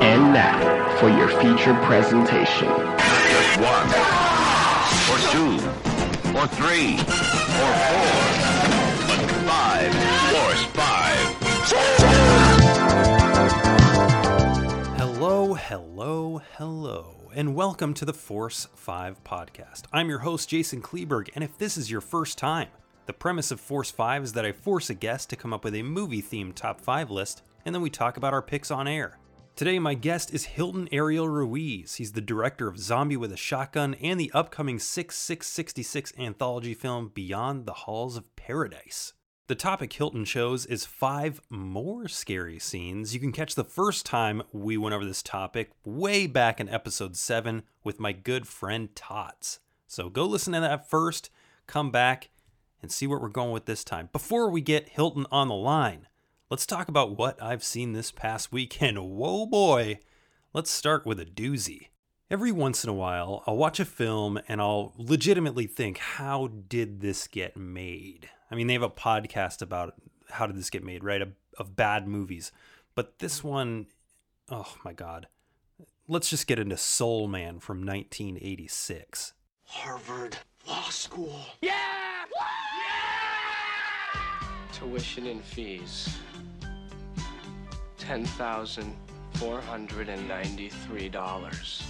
And now for your feature presentation. Just one, or two, or three, or four, but five, force five. Hello, hello, hello, and welcome to the Force 5 podcast. I'm your host, Jason Kleberg, and if this is your first time, the premise of Force 5 is that I force a guest to come up with a movie themed top 5 list, and then we talk about our picks on air. Today, my guest is Hilton Ariel Ruiz. He's the director of Zombie with a Shotgun and the upcoming 6666 anthology film Beyond the Halls of Paradise. The topic Hilton chose is five more scary scenes. You can catch the first time we went over this topic way back in episode 7 with my good friend Tots. So go listen to that first, come back, and see where we're going with this time. Before we get Hilton on the line, let's talk about what I've seen this past weekend. Whoa, boy! Let's start with a doozy. Every once in a while, I'll watch a film and I'll legitimately think, how did this get made? I mean, they have a podcast about how did this get made, right? Of, of bad movies. But this one, oh my God. Let's just get into Soul Man from 1986. Harvard Law School. Tuition and fees. Ten thousand four hundred and ninety-three dollars.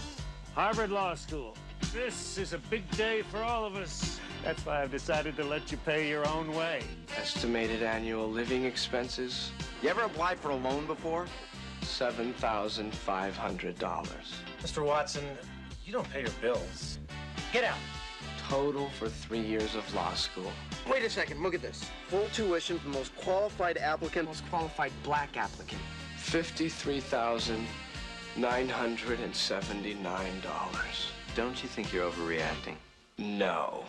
Harvard Law School. This is a big day for all of us. That's why I've decided to let you pay your own way. Estimated annual living expenses You ever applied for a loan before? seven thousand five hundred dollars. Mr. Watson, you don't pay your bills. Get out. Total for three years of law school. Wait a second, look at this. Full tuition for the most qualified applicant. most qualified black applicant. Fifty-three thousand nine hundred and seventy-nine dollars. Don't you think you're overreacting? No.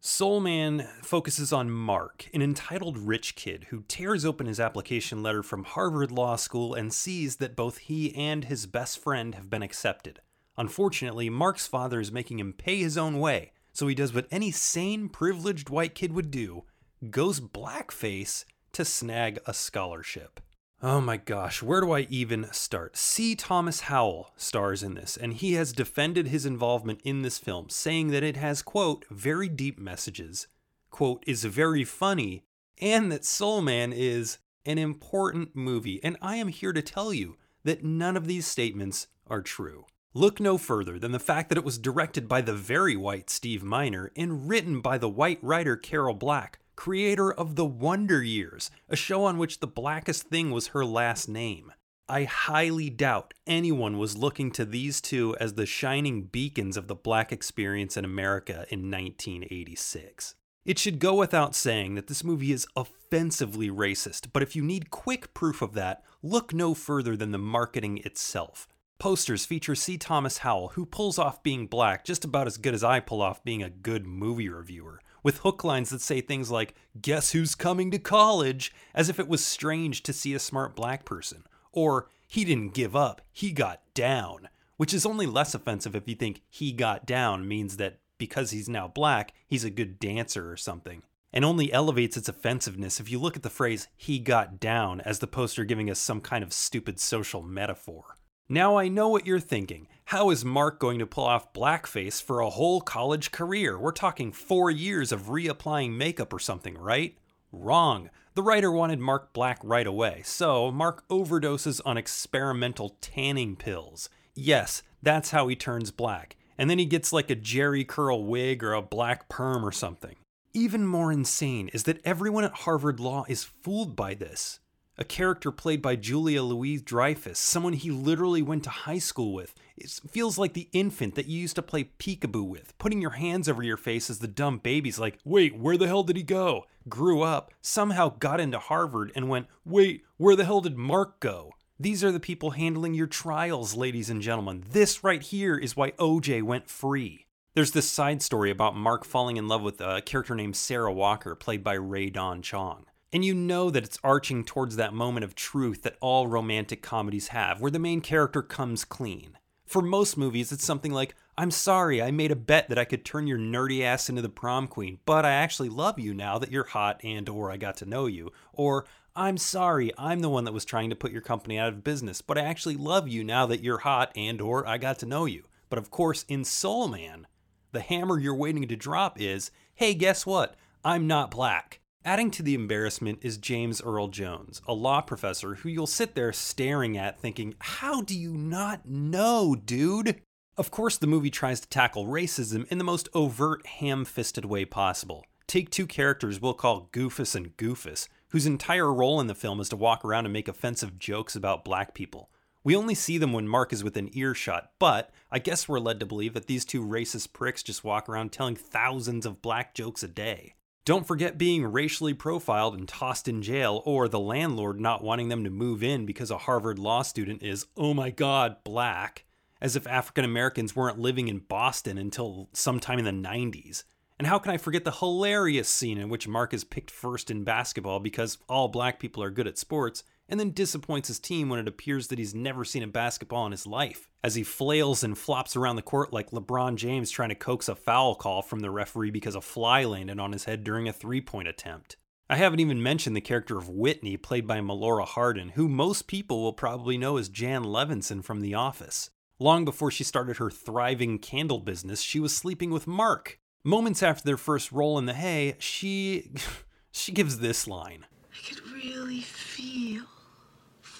Soul Man focuses on Mark, an entitled rich kid who tears open his application letter from Harvard Law School and sees that both he and his best friend have been accepted. Unfortunately, Mark's father is making him pay his own way, so he does what any sane, privileged white kid would do goes blackface to snag a scholarship. Oh my gosh, where do I even start? C. Thomas Howell stars in this, and he has defended his involvement in this film, saying that it has, quote, very deep messages, quote, is very funny, and that Soul Man is an important movie. And I am here to tell you that none of these statements are true. Look no further than the fact that it was directed by the very white Steve Miner and written by the white writer Carol Black, creator of The Wonder Years, a show on which the blackest thing was her last name. I highly doubt anyone was looking to these two as the shining beacons of the black experience in America in 1986. It should go without saying that this movie is offensively racist, but if you need quick proof of that, look no further than the marketing itself. Posters feature C. Thomas Howell, who pulls off being black just about as good as I pull off being a good movie reviewer, with hook lines that say things like, Guess who's coming to college? as if it was strange to see a smart black person. Or, He didn't give up, he got down, which is only less offensive if you think he got down means that because he's now black, he's a good dancer or something. And only elevates its offensiveness if you look at the phrase he got down as the poster giving us some kind of stupid social metaphor. Now I know what you're thinking. How is Mark going to pull off blackface for a whole college career? We're talking four years of reapplying makeup or something, right? Wrong. The writer wanted Mark black right away, so Mark overdoses on experimental tanning pills. Yes, that's how he turns black. And then he gets like a Jheri curl wig or a black perm or something. Even more insane is that everyone at Harvard Law is fooled by this. A character played by Julia Louise Dreyfus, someone he literally went to high school with. It feels like the infant that you used to play peekaboo with, putting your hands over your face as the dumb baby's like, wait, where the hell did he go? Grew up, somehow got into Harvard, and went, wait, where the hell did Mark go? These are the people handling your trials, ladies and gentlemen. This right here is why OJ went free. There's this side story about Mark falling in love with a character named Sarah Walker, played by Rae Dawn Chong. And you know that it's arching towards that moment of truth that all romantic comedies have, where the main character comes clean. For most movies, it's something like, I'm sorry, I made a bet that I could turn your nerdy ass into the prom queen, but I actually love you now that you're hot and or I got to know you. Or, I'm sorry, I'm the one that was trying to put your company out of business, but I actually love you now that you're hot and or I got to know you. But of course, in Soul Man, the hammer you're waiting to drop is, hey, guess what? I'm not black. Adding to the embarrassment is James Earl Jones, a law professor who you'll sit there staring at thinking, how do you not know, dude? Of course, the movie tries to tackle racism in the most overt, ham fisted way possible. Take two characters we'll call Goofus and Goofus, whose entire role in the film is to walk around and make offensive jokes about black people. We only see them when Mark is within earshot, but I guess we're led to believe that these two racist pricks just walk around telling thousands of black jokes a day. Don't forget being racially profiled and tossed in jail, or the landlord not wanting them to move in because a Harvard law student is, oh my god, black, as if African Americans weren't living in Boston until sometime in the 90s. And how can I forget the hilarious scene in which Mark is picked first in basketball because all black people are good at sports, and then disappoints his team when it appears that he's never seen a basketball in his life, as he flails and flops around the court like LeBron James trying to coax a foul call from the referee because a fly landed on his head during a three point attempt. I haven't even mentioned the character of Whitney, played by Melora Hardin, who most people will probably know as Jan Levinson from The Office. Long before she started her thriving candle business, she was sleeping with Mark. Moments after their first roll in the hay, she she gives this line. I could really feel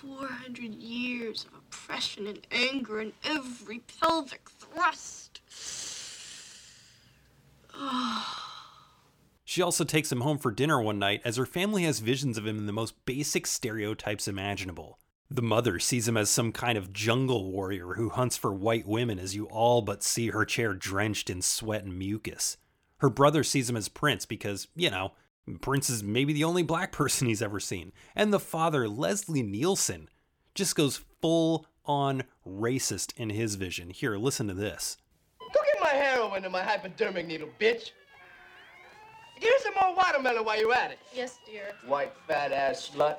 400 years of oppression and anger in every pelvic thrust. She also takes him home for dinner one night as her family has visions of him in the most basic stereotypes imaginable. The mother sees him as some kind of jungle warrior who hunts for white women as you all but see her chair drenched in sweat and mucus. Her brother sees him as Prince because, you know, Prince is maybe the only black person he's ever seen. And the father, Leslie Nielsen, just goes full on racist in his vision. Here, listen to this. Go get my heroin and my hypodermic needle, bitch. Give me some more watermelon while you're at it. Yes, dear. White fat ass slut.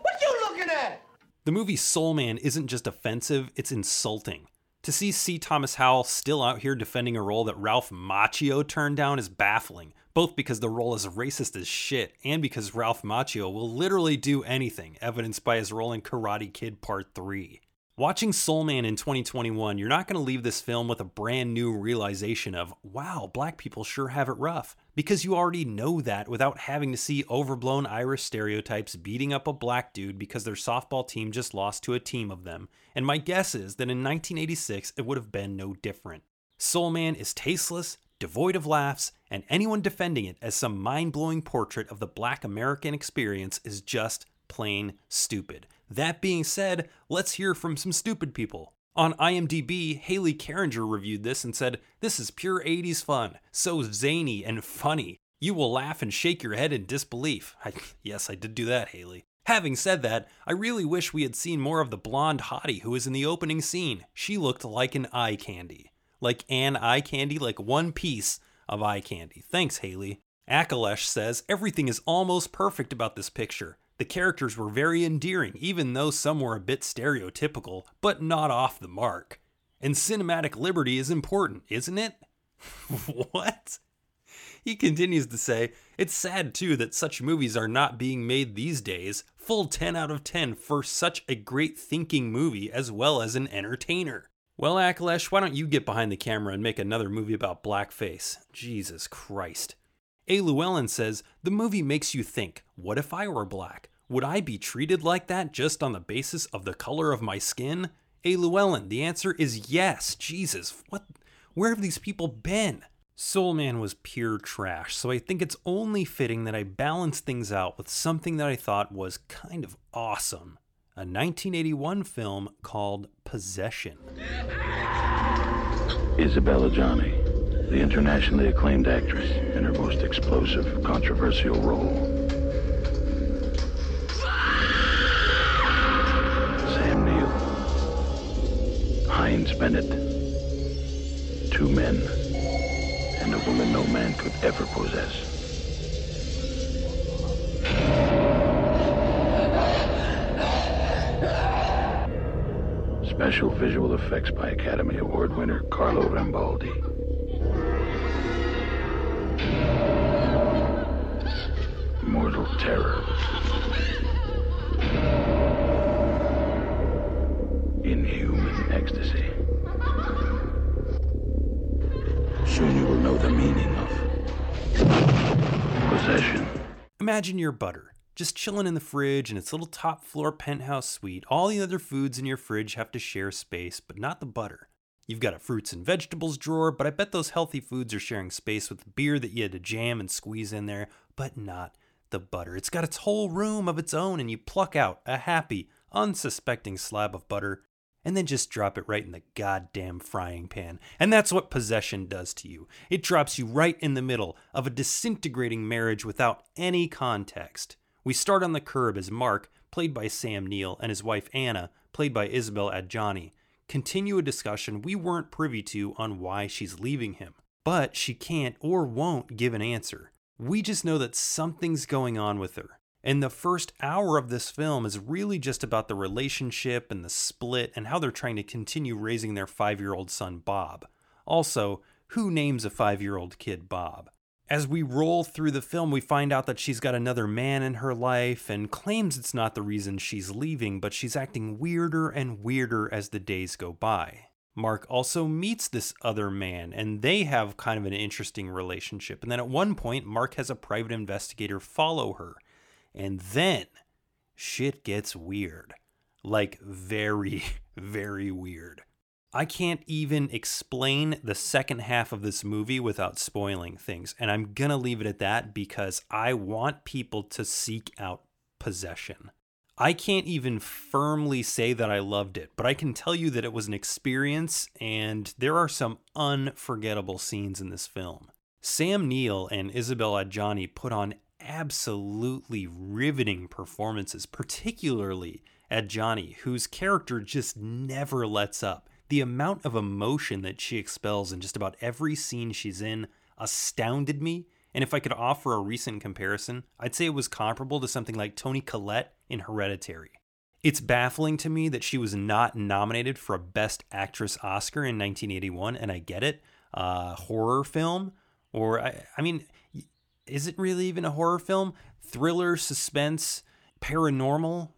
What you looking at? The movie Soul Man isn't just offensive, it's insulting. To see C. Thomas Howell still out here defending a role that Ralph Macchio turned down is baffling, both because the role is racist as shit and because Ralph Macchio will literally do anything, evidenced by his role in Karate Kid Part 3. Watching Soul Man in 2021, you're not going to leave this film with a brand new realization of, wow, black people sure have it rough, because you already know that without having to see overblown Irish stereotypes beating up a black dude because their softball team just lost to a team of them. And my guess is that in 1986, it would have been no different. Soul Man is tasteless, devoid of laughs, and anyone defending it as some mind blowing portrait of the black American experience is just plain stupid. That being said, let's hear from some stupid people. On IMDb, Haley Carringer reviewed this and said, This is pure 80s fun, so zany and funny. You will laugh and shake your head in disbelief. I, yes, I did do that, Haley. Having said that, I really wish we had seen more of the blonde hottie who was in the opening scene. She looked like an eye candy. Like an eye candy, like one piece of eye candy. Thanks, Haley. Akalesh says everything is almost perfect about this picture. The characters were very endearing, even though some were a bit stereotypical, but not off the mark. And cinematic liberty is important, isn't it? what? He continues to say, It's sad too that such movies are not being made these days. Full 10 out of 10 for such a great thinking movie as well as an entertainer. Well, Akalesh, why don't you get behind the camera and make another movie about blackface? Jesus Christ. A. Llewellyn says, The movie makes you think, what if I were black? Would I be treated like that just on the basis of the color of my skin? A. Llewellyn, the answer is yes. Jesus, what? Where have these people been? Soul Man was pure trash, so I think it's only fitting that I balance things out with something that I thought was kind of awesome a 1981 film called Possession. Isabelle Adjani the internationally acclaimed actress in her most explosive, controversial role. Sam Neill. Heinz Bennent. Two men. And a woman no man could ever possess. Special visual effects by Academy Award winner Carlo Rambaldi. Mortal terror. Inhuman ecstasy. Soon you will know the meaning of possession. Imagine your butter just chilling in the fridge in its little top floor penthouse suite. All the other foods in your fridge have to share space, but not the butter. You've got a fruits and vegetables drawer, but I bet those healthy foods are sharing space with the beer that you had to jam and squeeze in there, but not the butter. It's got its whole room of its own, and you pluck out a happy, unsuspecting slab of butter and then just drop it right in the goddamn frying pan. And that's what possession does to you. It drops you right in the middle of a disintegrating marriage without any context. We start on the curb as Mark, played by Sam Neill, and his wife Anna, played by Isabelle Adjani, continue a discussion we weren't privy to on why she's leaving him. But she can't or won't give an answer. We just know that something's going on with her. And the first hour of this film is really just about the relationship and the split and how they're trying to continue raising their five year old son, Bob. Also, who names a five year old kid Bob? As we roll through the film, we find out that she's got another man in her life and claims it's not the reason she's leaving, but she's acting weirder and weirder as the days go by. Mark also meets this other man, and they have kind of an interesting relationship. And then at one point, Mark has a private investigator follow her and then shit gets weird. Like, very, very weird. I can't even explain the second half of this movie without spoiling things. And I'm going to leave it at that because I want people to seek out possession. I can't even firmly say that I loved it, but I can tell you that it was an experience and there are some unforgettable scenes in this film. Sam Neill and Isabelle Adjani put on absolutely riveting performances, particularly Adjani, whose character just never lets up. The amount of emotion that she expels in just about every scene she's in astounded me. And if I could offer a recent comparison, I'd say it was comparable to something like Toni Collette in Hereditary. It's baffling to me that she was not nominated for a Best Actress Oscar in 1981, and I get it. Uh, horror film, or I, I mean, is it really even a horror film? Thriller, suspense, paranormal?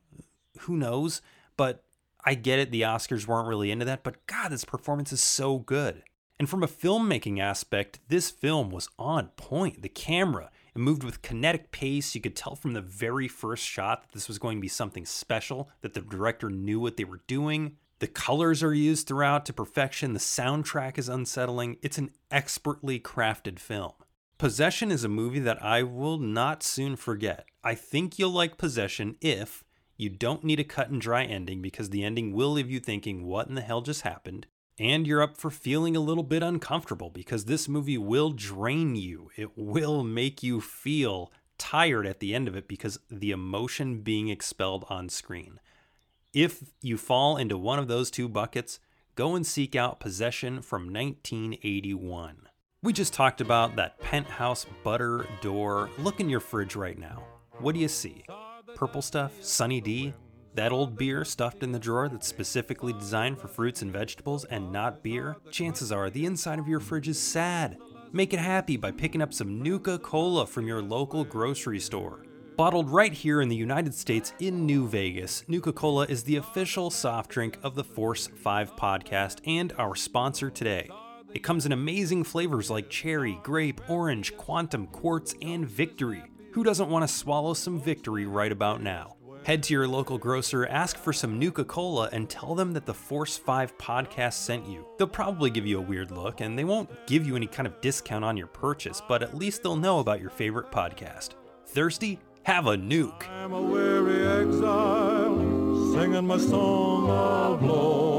Who knows? But I get it, the Oscars weren't really into that, but God, this performance is so good. And from a filmmaking aspect, this film was on point. The camera, it moved with kinetic pace. You could tell from the very first shot that this was going to be something special, that the director knew what they were doing. The colors are used throughout to perfection. The soundtrack is unsettling. It's an expertly crafted film. Possession is a movie that I will not soon forget. I think you'll like Possession if you don't need a cut and dry ending because the ending will leave you thinking, what in the hell just happened? And you're up for feeling a little bit uncomfortable because this movie will drain you. It will make you feel tired at the end of it because the emotion being expelled on screen. If you fall into one of those two buckets, go and seek out Possession from 1981. We just talked about that penthouse butter door. Look in your fridge right now. What do you see? Purple stuff? Sunny D? That old beer stuffed in the drawer that's specifically designed for fruits and vegetables and not beer? Chances are the inside of your fridge is sad. Make it happy by picking up some Nuka Cola from your local grocery store. Bottled right here in the United States in New Vegas, Nuka Cola is the official soft drink of the Force 5 podcast and our sponsor today. It comes in amazing flavors like cherry, grape, orange, quantum, quartz, and victory. Who doesn't want to swallow some victory right about now? Head to your local grocer, ask for some Nuka Cola, and tell them that the Force 5 podcast sent you. They'll probably give you a weird look, and they won't give you any kind of discount on your purchase, but at least they'll know about your favorite podcast. Thirsty? Have a nuke. I'm a weary exile, singing my song of loneliness.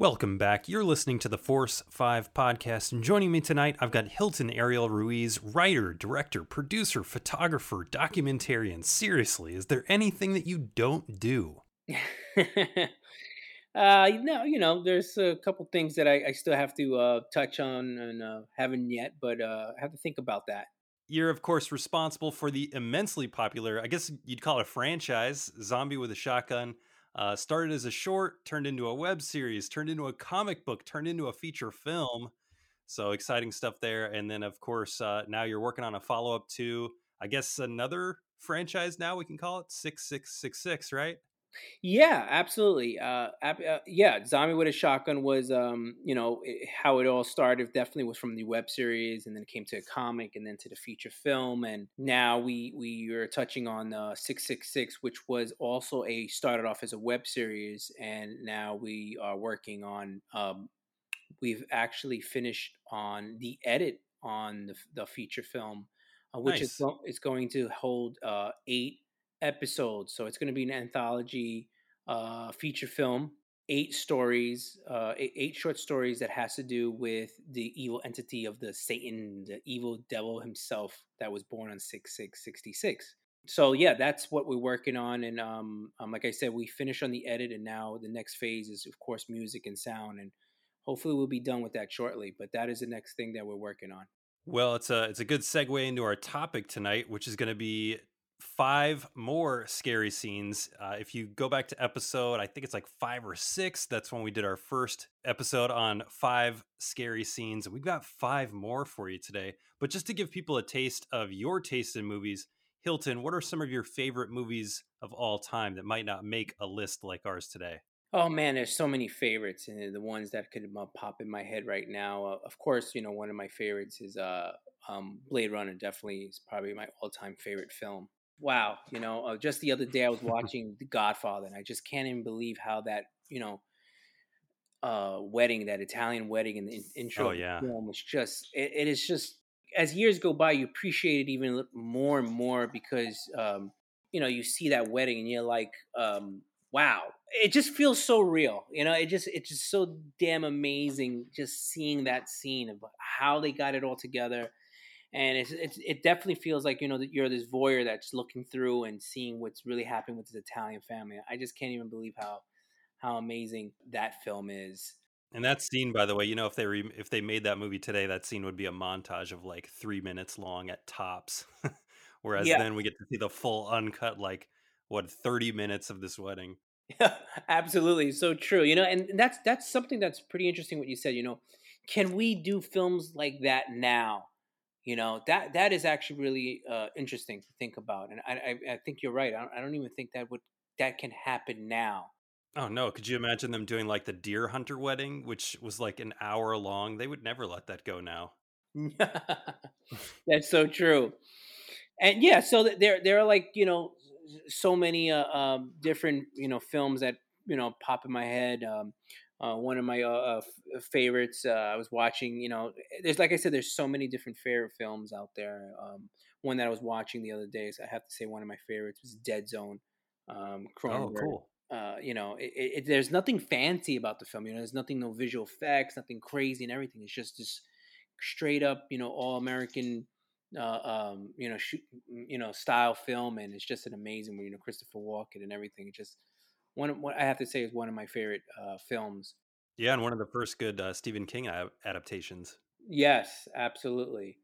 Welcome back. You're listening to the Force 5 podcast, and joining me tonight, I've got Hilton Ariel Ruiz, writer, director, producer, photographer, documentarian. Seriously, is there anything that you don't do? uh, no, you know, there's a couple things that I, I still have to uh, touch on and uh, haven't yet, but uh, I have to think about that. You're, of course, responsible for the immensely popular, I guess you'd call it a franchise, Zombie with a Shotgun. Uh, started as a short, turned into a web series, turned into a comic book, turned into a feature film. So exciting stuff there. And then, of course, uh, now you're working on a follow up to, I guess, another franchise now we can call it 6666, right? Yeah, absolutely. Uh, ab- uh, yeah, Zombie with a Shotgun was, um, you know, it, how it all started. Definitely was from the web series, and then it came to a comic, and then to the feature film, and now we we are touching on uh, Six Six Six, which was also a started off as a web series, and now we are working on. Um, we've actually finished on the edit on the, the feature film, uh, which nice. is is going to hold uh, eight episodes. So it's going to be an anthology uh, feature film, eight stories, uh, eight, short stories that has to do with the evil entity of the Satan, the evil devil himself that was born on 6666. So yeah, that's what we're working on, and um, um, like I said, we finished on the edit, and now the next phase is, of course, music and sound, and hopefully we'll be done with that shortly. But that is the next thing that we're working on. Well, it's a it's a good segue into our topic tonight, which is going to be five more scary scenes. Uh, if you go back to episode, I think it's like five or six, that's when we did our first episode on five scary scenes. We've got five more for you today. But just to give people a taste of your taste in movies, Hilton, what are some of your favorite movies of all time that might not make a list like ours today? Oh man, there's so many favorites, and the ones that could uh, pop in my head right now. Uh, of course, you know one of my favorites is uh, um, Blade Runner. Definitely is probably my all-time favorite film wow, you know, uh, just the other day I was watching The Godfather, and I just can't even believe how that, you know, uh, wedding, that Italian wedding in the intro oh, yeah. film was just, it, it is just, as years go by, you appreciate it even more and more because, um, you know, you see that wedding and you're like, um, wow, it just feels so real. You know, it just, it's just so damn amazing just seeing that scene of how they got it all together and it's, it's it definitely feels like you know that you're this voyeur that's looking through and seeing what's really happening with this Italian family. I just can't even believe how how amazing that film is. And that scene, by the way, you know, if they re- if they made that movie today, that scene would be a montage of like three minutes long at tops. Whereas yeah. then we get to see the full uncut, like what thirty minutes of this wedding. Yeah, absolutely, so true. You know, and that's that's something that's pretty interesting. What you said, you know, can we do films like that now? You know that that is actually really uh, interesting to think about and I, I, I think you're right I don't, I don't even think that would that can happen now. Oh no could you imagine them doing like the deer hunter wedding which was like an hour long? They would never let that go now. That's so true and yeah so there there are like you know so many uh, um, different you know films that you know pop in my head um, uh, one of my uh, uh f- favorites. Uh, I was watching, you know, there's like I said, there's so many different favorite films out there. Um, one that I was watching the other day, so I have to say one of my favorites was Dead Zone. Um, oh, cool. Uh, you know, it, it, there's nothing fancy about the film. You know, there's nothing, no visual effects, nothing crazy and everything. It's just this straight up, you know, all American, uh, um, you know, shoot, you know, style film, and it's just an amazing, you know, Christopher Walken and everything. It just one, what I have to say is one of my favorite uh, films. Yeah, and one of the first good uh, Stephen King adaptations. Yes, absolutely.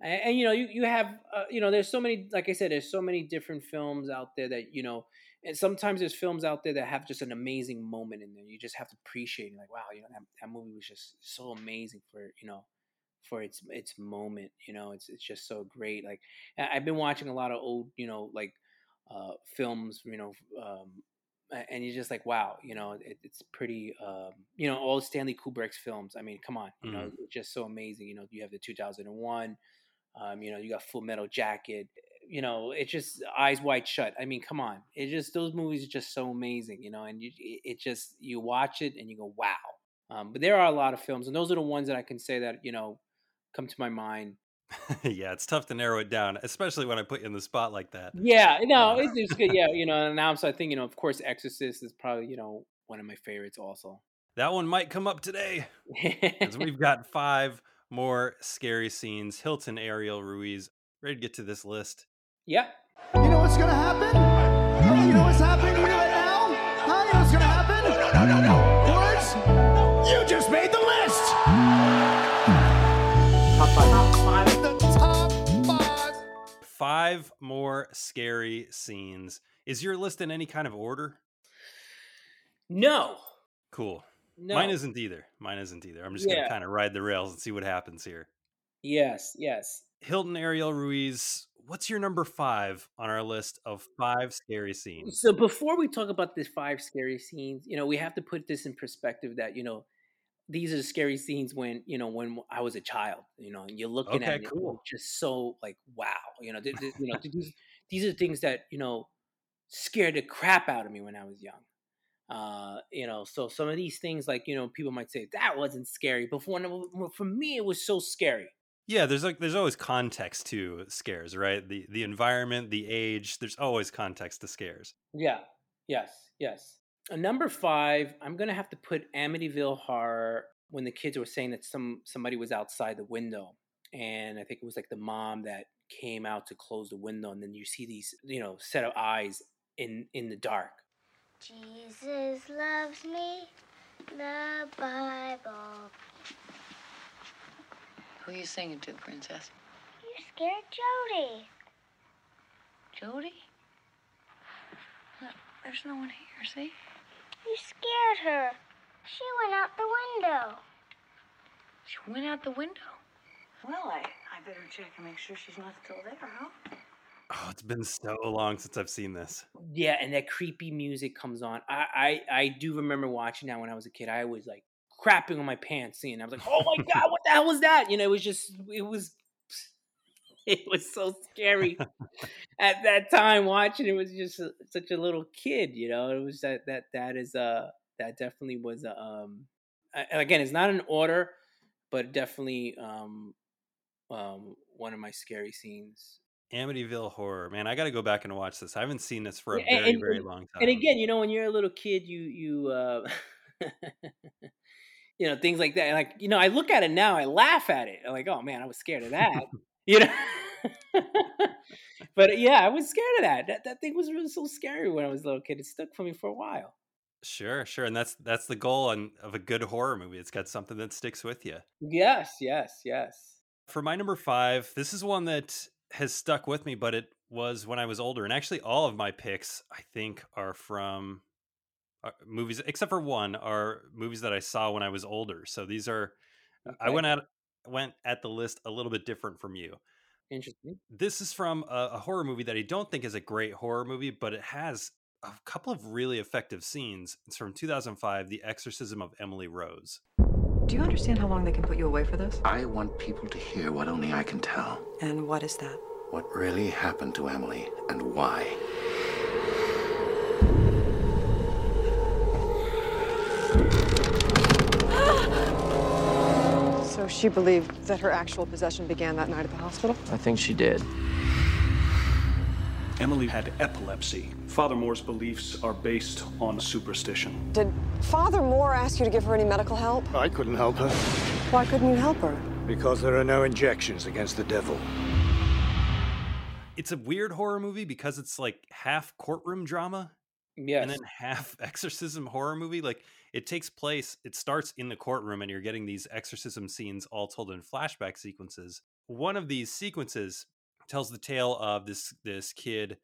And, and you know, you you have uh, you know, there's so many. Like I said, there's so many different films out there that you know, and sometimes there's films out there that have just an amazing moment in there. You just have to appreciate it. Like, wow, you know, that, that movie was just so amazing for you know for its its moment. You know, it's it's just so great. Like I've been watching a lot of old, you know, like uh, films, you know, um, and you're just like, wow, you know, it, it's pretty, um, you know, all Stanley Kubrick's films. I mean, come on, you mm. know, mm-hmm. it's just so amazing. You know, you have the 2001, um, you know, you got Full Metal Jacket. You know, it's just Eyes Wide Shut. I mean, come on, it just those movies are just so amazing. You know, and you, it just you watch it and you go, wow. Um, but there are a lot of films, and those are the ones that I can say that you know come to my mind yeah, it's tough to narrow it down, especially when I put you in the spot like that. Yeah, no, uh, it's good. Yeah, you know, and now I'm so I think you know, of course, Exorcist is probably you know one of my favorites also. That one might come up today because we've got five more scary scenes. Hilton, Ariel, Ruiz, ready to get to this list. Yep. You know what's gonna happen? Oh, you know what's happening right now? Huh? Five more scary scenes. Is your list in any kind of order? No. Cool. No. Mine isn't either. Mine isn't either. I'm just Yeah. gonna kind of ride the rails and see what happens here. Yes, yes. Hilton Ariel Ruiz, what's your number five on our list of five scary mm, scenes? So before we talk about the five scary scenes, you know, we have to put this in perspective that, you know, these are the scary scenes when, you know, when I was a child, you know, and you're looking Okay, at it cool. just so like, wow, you know, th- th- you know, these, these are things that, you know, scared the crap out of me when I was young. Uh, you know, so some of these things, like, you know, people might say that wasn't scary, but for, for me, it was so scary. Yeah, there's like there's always context to scares, right? The the environment, the age, there's always context to scares. Yeah. Yes. Yes. Uh, number five, I'm gonna have to put Amityville Horror when the kids were saying that some somebody was outside the window, and I think it was like the mom that came out to close the window, and then you see these, you know, set of eyes in in the dark. Jesus loves me, the Bible. Who are you singing to, Princess? You scared Jody. Jody? There's no one here, see? You scared her. She went out the window. She went out the window. Well, I, I better check and make sure she's not still there, huh? Oh, it's been so long since I've seen this. Yeah, and that creepy music comes on. I I, I do remember watching that when I was a kid. I was like crapping on my pants seeing. I was like, oh my god, what the hell was that? You know, it was just it was it was so scary at that time watching it was just a, such a little kid you know it was that that that is a that definitely was a um again it's not an order but definitely um um one of my scary scenes Amityville Horror, man, I got to go back and watch this. I haven't seen this for a very and- very long time. and again you know when you're a little kid you you uh you know things like that like you know i look at it now i laugh at it I'm like oh man i was scared of that you know but yeah i was scared of that. that that thing was really so scary when i was a little kid it stuck for me for a while Sure, sure, and that's that's the goal on, of a good horror movie. It's got something that sticks with you. yes yes yes For my number five, this is one that has stuck with me, but it was when I was older. And actually, all of my picks, I think, are from uh, movies, except for one, are movies that I saw when I was older. So these are, I went at went at the list a little bit different from you. interesting This is from a, a horror movie that I don't think is a great horror movie, but it has a couple of really effective scenes. It's from 2005, The Exorcism of Emily Rose. Do you understand how long they can put you away for this? I want people to hear what only I can tell. And what is that? What really happened to Emily and why. So she believed that her actual possession began that night at the hospital? I think she did. Emily had epilepsy. Father Moore's beliefs are based on superstition. Did Father Moore ask you to give her any medical help? I couldn't help her Why couldn't you help her? because there are no injections against the devil. It's a weird horror movie because it's like half courtroom drama yes and then half exorcism horror movie. Like it takes place, it starts in the courtroom, and you're getting these exorcism scenes all told in flashback sequences. One of these sequences tells the tale of this this kid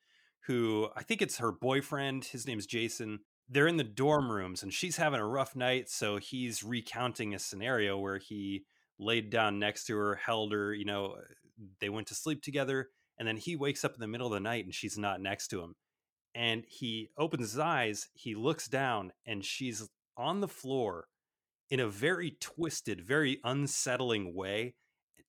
who I think it's her boyfriend. His name's Jason. They're in the dorm rooms, and she's having a rough night. So he's recounting a scenario where he laid down next to her, held her. You know, uh, they went to sleep together, and then he wakes up in the middle of the night, and she's not next to him and he opens his eyes, he looks down, and she's on the floor in a very twisted, very unsettling way,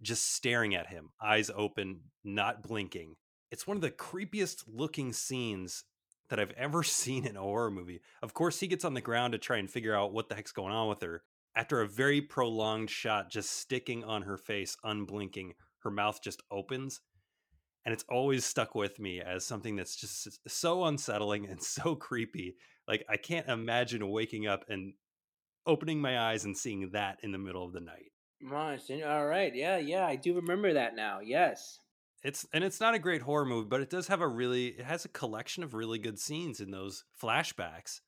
just staring at him, eyes open, not blinking. It's one of the creepiest looking scenes that I've ever seen in a horror movie. Of course, he gets on the ground to try and figure out what the heck's going on with her. After a very prolonged shot, just sticking on her face, unblinking, her mouth just opens and it's always stuck with me as something that's just so unsettling and so creepy. Like I can't imagine waking up and opening my eyes and seeing that in the middle of the night. All right. Yeah, yeah. I do remember that now. Yes. It's and it's not a great horror movie, but it does have a really it has a collection of really good scenes in those flashbacks.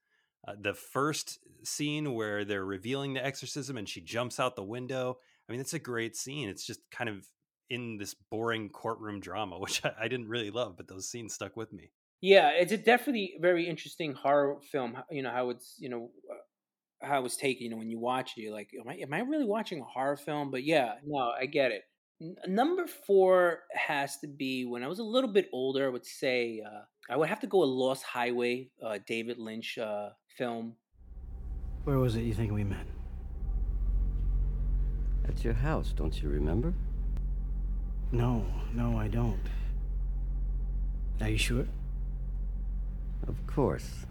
Uh, the first scene where they're revealing the exorcism and she jumps out the window. I mean, it's a great scene. It's just kind of in this boring courtroom drama, which I, I didn't really love, but those scenes stuck with me. Yeah, it's a definitely very interesting horror film. You know how it's you know uh, how it was taken. You know, when you watch it, you're like, am I am I really watching a horror film? But yeah, no, I get it. N- number four has to be when I was a little bit older. I would say uh, I would have to go with Lost Highway, uh, David Lynch uh, film. Where was it you think we met? At your house, don't you remember? No, no, I don't. Are you sure? Of course.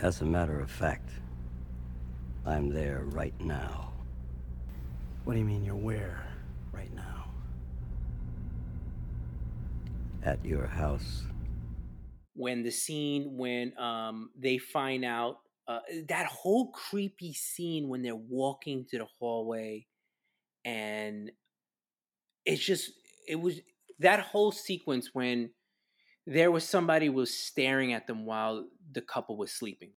As a matter of fact, I'm there right now. What do you mean you're where right now? At your house. When the scene when um they find out uh, that whole creepy scene when they're walking to the hallway and it's just it was that whole sequence when there was somebody was staring at them while the couple was sleeping.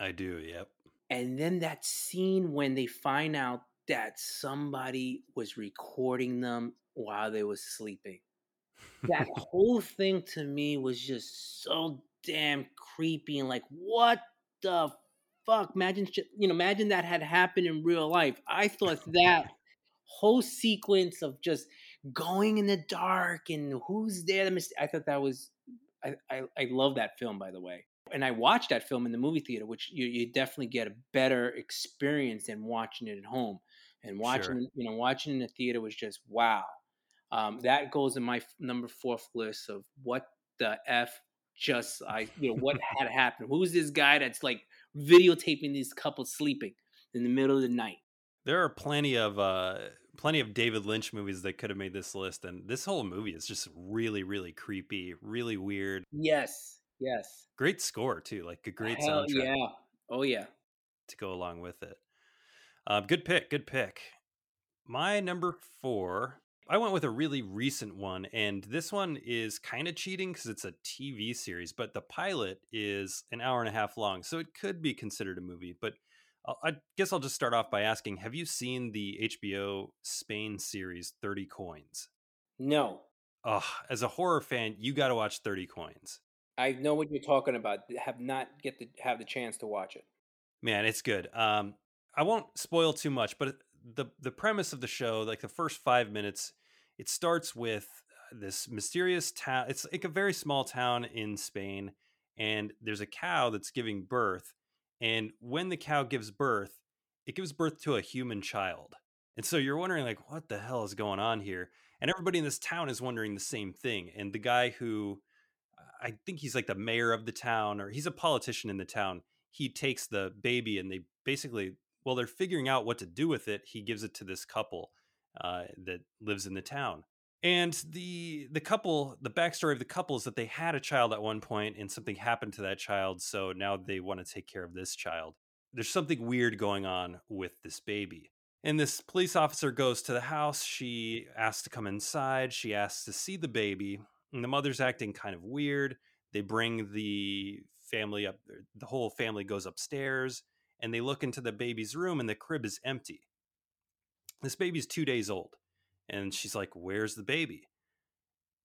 I do, yep. and then that scene when they find out that somebody was recording them while they were sleeping. That whole thing to me was just so damn creepy and like what the fuck? Imagine you know imagine that had happened in real life. I thought that whole sequence of just going in the dark and who's there i thought that was I, I i love that film by the way and i watched that film in the movie theater which you, you definitely get a better experience than watching it at home and watching Sure. you know watching in the theater was just wow um, that goes in my f- number fourth list of what the f just I you know what had happened. Who's this guy that's like videotaping these couples sleeping in the middle of the night? There are plenty of uh plenty of David Lynch movies that could have made this list and this whole movie is just really really creepy, really weird. Yes, yes. Great score too, like a great Hell soundtrack yeah. Oh yeah. to go along with it. Um, good pick, good pick. My number 4, I went with a really recent one and this one is kind of cheating cuz it's a TV series, but the pilot is an hour and a half long, so it could be considered a movie, but I guess I'll just start off by asking Have you seen the HBO Spain series 30 Coins? No. Oh, as a horror fan, you got to watch 30 Coins. I know what you're talking about. Have not get to have the chance to watch it. Man, it's good. Um, I won't spoil too much, but the the premise of the show, like the first five minutes, it starts with this mysterious town. It's like a very small town in Spain, and there's a cow that's giving birth. And when the cow gives birth, it gives birth to a human child. And so you're wondering, like, what the hell is going on here? And everybody in this town is wondering the same thing. And the guy who I think he's like the mayor of the town or he's a politician in the town. He takes the baby and they basically, well, they're figuring out what to do with it. He gives it to this couple uh, that lives in the town. And the the couple, the backstory of the couple is that they had a child at one point and something happened to that child. So now they want to take care of this child. There's something weird going on with this baby. And this police officer goes to the house. She asks to come inside. She asks to see the baby. And the mother's acting kind of weird. They bring the family up, er, the whole family goes upstairs and they look into the baby's room and the crib is empty. This baby's two days old. And she's like, Where's the baby?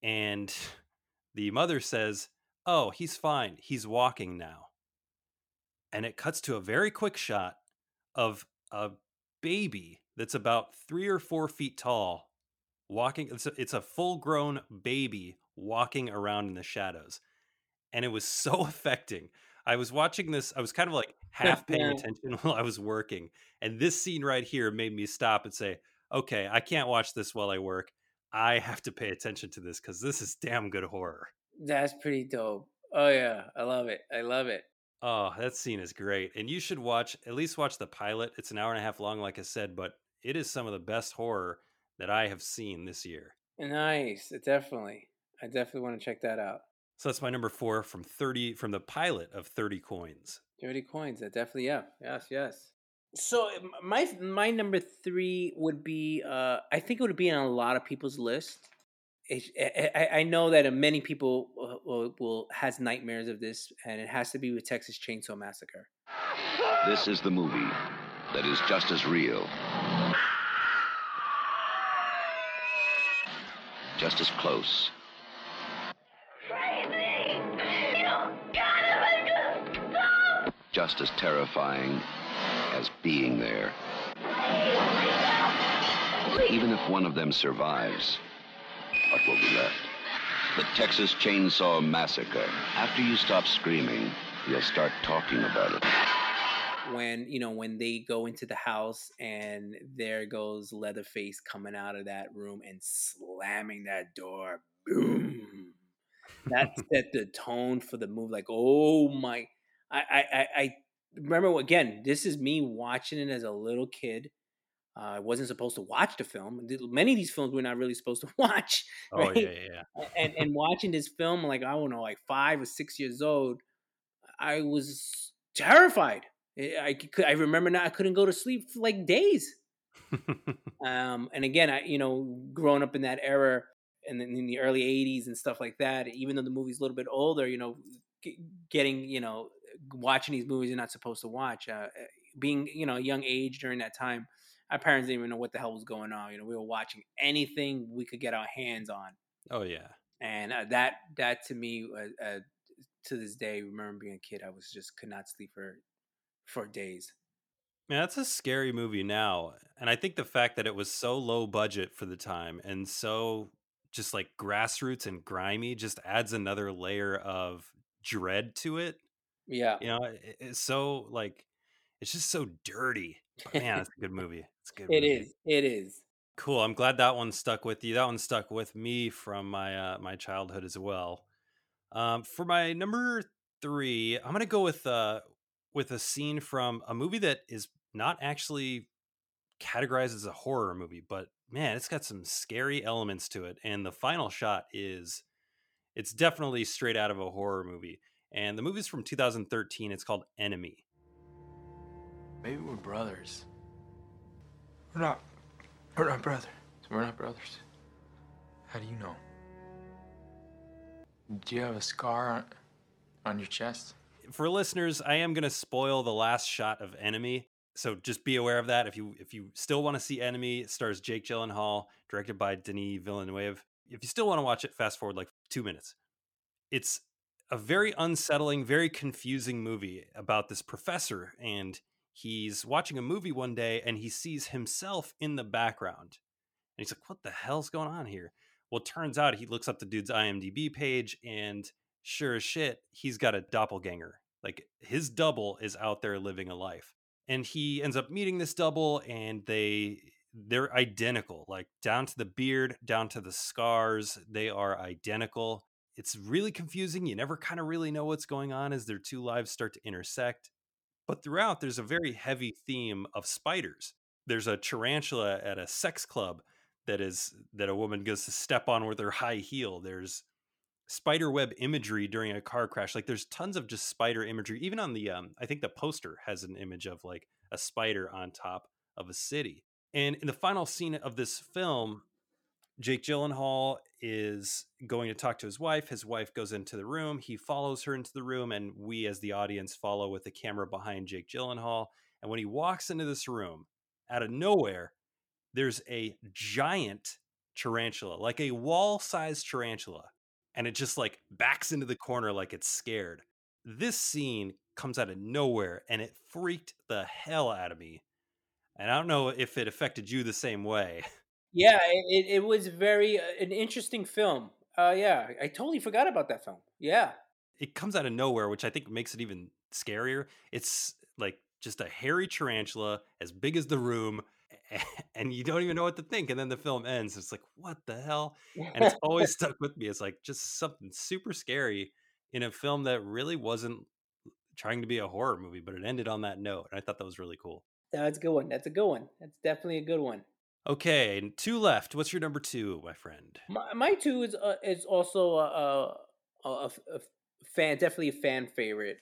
And the mother says, Oh, he's fine. He's walking now. And it cuts to a very quick shot of a baby that's about three or four feet tall walking. It's a, it's a full grown baby walking around in the shadows. And it was so affecting. I was watching this, I was kind of like half paying attention while I was working. And this scene right here made me stop and say, okay, I can't watch this while I work. I have to pay attention to this because this is damn good horror. That's pretty dope. Oh yeah, I love it. I love it. Oh, that scene is great. And you should watch, at least watch the pilot. It's an hour and a half long, like I said, but it is some of the best horror that I have seen this year. Nice. Definitely. I definitely want to check that out. So that's my number four from 30, from the pilot of 30 Coins. Dirty coins. That definitely. Yeah. Yes. Yes. So my my number three would be. Uh, I think it would be on a lot of people's list. It, I, I- I know that uh, many people will, will, will has nightmares of this, and it has to be with Texas Chainsaw Massacre. This is the movie that is just as real, just as close, just as terrifying as being there. Even if one of them survives, what will be left? The Texas Chainsaw Massacre. After you stop screaming, you'll start talking about it. When you know when they go into the house and there goes Leatherface coming out of that room and slamming that door, boom. That set the tone for the movie. Like, oh my! I I I, I remember again. This is me watching it as a little kid. Uh, I wasn't supposed to watch the film. Many of these films we're not really supposed to watch. Right? Oh yeah, yeah. and and watching this film, like I don't know, like five or six years old, I was terrified. I could, I remember now I couldn't go to sleep for like days. um, and again, I you know, growing up in that era, and in the early '80s and stuff like that. Even though the movie's a little bit older, you know, getting you know, watching these movies you're not supposed to watch. Uh, being you know, young age during that time, our parents didn't even know what the hell was going on. You know, we were watching anything we could get our hands on. Oh yeah, and uh, that that to me, uh, uh, to this day, remember being a kid, I was just could not sleep for for days. Man, that's a scary movie now. And I think the fact that it was so low budget for the time and so just like grassroots and grimy just adds another layer of dread to it. Yeah. You know, it, it's so like it's just so dirty. But man, it's a good movie. It's a good It movie. is. It is. Cool. I'm glad that one stuck with you. That one stuck with me from my uh my childhood as well. Um for my number 3, I'm going to go with uh with a scene from a movie that is not actually categorized as a horror movie, but man, it's got some scary elements to it. And the final shot is it's definitely straight out of a horror movie. And the movie's from 2013. It's called Enemy. Maybe we're brothers. We're not. We're not brothers. We're not brothers. How do you know? Do you have a scar on, on your chest? For listeners, I am going to spoil the last shot of Enemy. So just be aware of that. If you if you still want to see Enemy, it stars Jake Gyllenhaal, directed by Denis Villeneuve. If you still want to watch it, fast forward like two minutes. It's a very mm-hmm. unsettling, very confusing movie about this professor, and he's watching a movie one day and he sees himself in the background. And he's like, What the hell's going on here? Well, it turns out he looks up the dude's IMDb page, and sure as shit, he's got a doppelganger. Like his double is out there living a life. And he ends up meeting this double, and they they're identical, like down to the beard, down to the scars. They are identical. It's really confusing. You never kind of really know what's going on as their two lives start to intersect. But throughout, there's a very heavy theme of spiders. There's a tarantula at a sex club that is that a woman goes to step on with her high heel. There's spider web imagery during a car crash. Like there's tons of just spider imagery. Even on the um, I think the poster has an image of like a spider on top of a city. And in the final scene of this film, Jake Gyllenhaal is going to talk to his wife. His wife goes into the room. He follows her into the room, and we, as the audience, follow with the camera behind Jake Gyllenhaal. And when he walks into this room, out of nowhere, there's a giant tarantula, like a wall sized tarantula, and it just like backs into the corner like it's scared. This scene comes out of nowhere and it freaked the hell out of me. And I don't know if it affected you the same way. Yeah, it, it was very uh, an interesting film. Uh, yeah, I totally forgot about that film. Yeah, it comes out of nowhere, which I think makes it even scarier. It's like just a hairy tarantula as big as the room, and you don't even know what to think. And then the film ends. It's like, what the hell? And it's always stuck with me. It's like just something super scary in a film that really wasn't trying to be a horror movie, but it ended on that note. And I thought that was really cool. That's a good one. That's a good one. That's definitely a good one. Okay, two left. What's your number two, my friend? My, my two is uh, is also a, a, a, a, fan, definitely a fan favorite.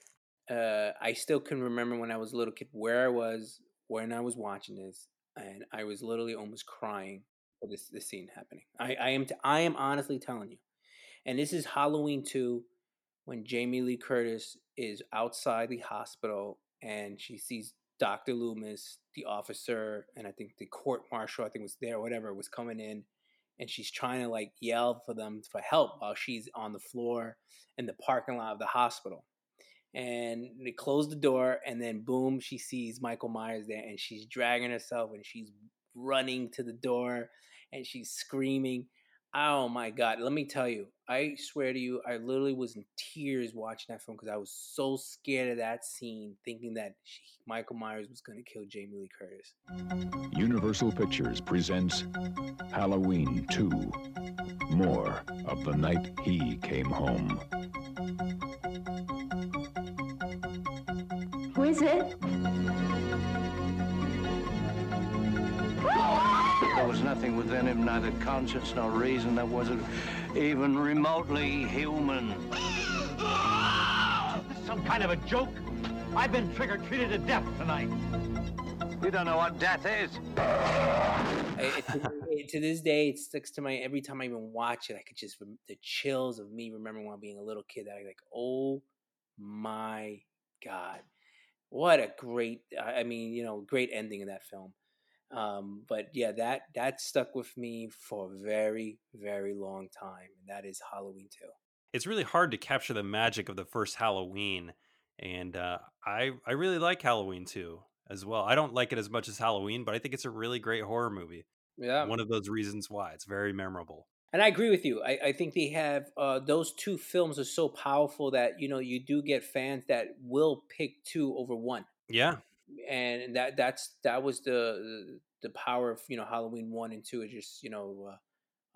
Uh, I still can remember when I was a little kid where I was when I was watching this, and I was literally almost crying for this this scene happening. I, I am t- I am honestly telling you, and this is Halloween two, when Jamie Lee Curtis is outside the hospital and she sees Dr. Loomis, the officer, and I think the court martial, I think was there, whatever, was coming in, and she's trying to like yell for them for help while she's on the floor in the parking lot of the hospital. and they close the door, and then boom, she sees Michael Myers there, and she's dragging herself, and she's running to the door, and she's screaming. Oh my god! Let me tell you, I swear to you, I literally was in tears watching that film because I was so scared of that scene, thinking that she, Michael Myers was going to kill Jamie Lee Curtis. Universal Pictures presents Halloween 2 More of the Night He Came Home. Who is it? There was nothing within him, neither conscience nor reason, that wasn't even remotely human. Some kind of a joke? I've been trigger treated to death tonight. You don't know what death is. It, it, to this day, it sticks to my. Every time I even watch it, I could just the chills of me remembering when being a little kid. That I like, oh my god, what a great! I mean, you know, great ending of that film. Um, but yeah, that that stuck with me for a very, very long time, and that is Halloween Two. It's really hard to capture the magic of the first Halloween, and uh, I I really like Halloween Two as well. I don't like it as much as Halloween, but I think it's a really great horror movie. Yeah, one of those reasons why it's very memorable. And I agree with you. I, I think they have uh, those two films are so powerful that you know you do get fans that will pick two over one. Yeah, and that that's that was the the power of you know Halloween one and two. It just you know uh,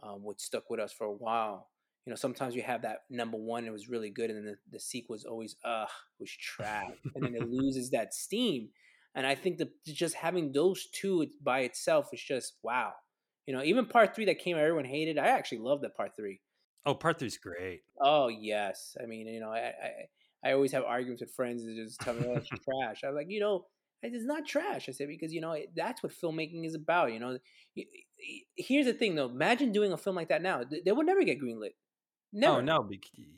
um, what stuck with us for a while. You know, sometimes you have that number one, it was really good, and then the, the sequel was always uh was trash, and then it loses that steam. And I think that just having those two by itself is just wow. You know, even part three that came out, everyone hated. I actually love that part three. Oh, part three's great. Oh yes, I mean, you know, I I, I always have arguments with friends that just tell me, "Oh, it's trash." I'm like, you know, it's not trash. I said because you know that's what filmmaking is about. You know, here's the thing though. Imagine doing a film like that now. They would never get greenlit. Never. Oh no,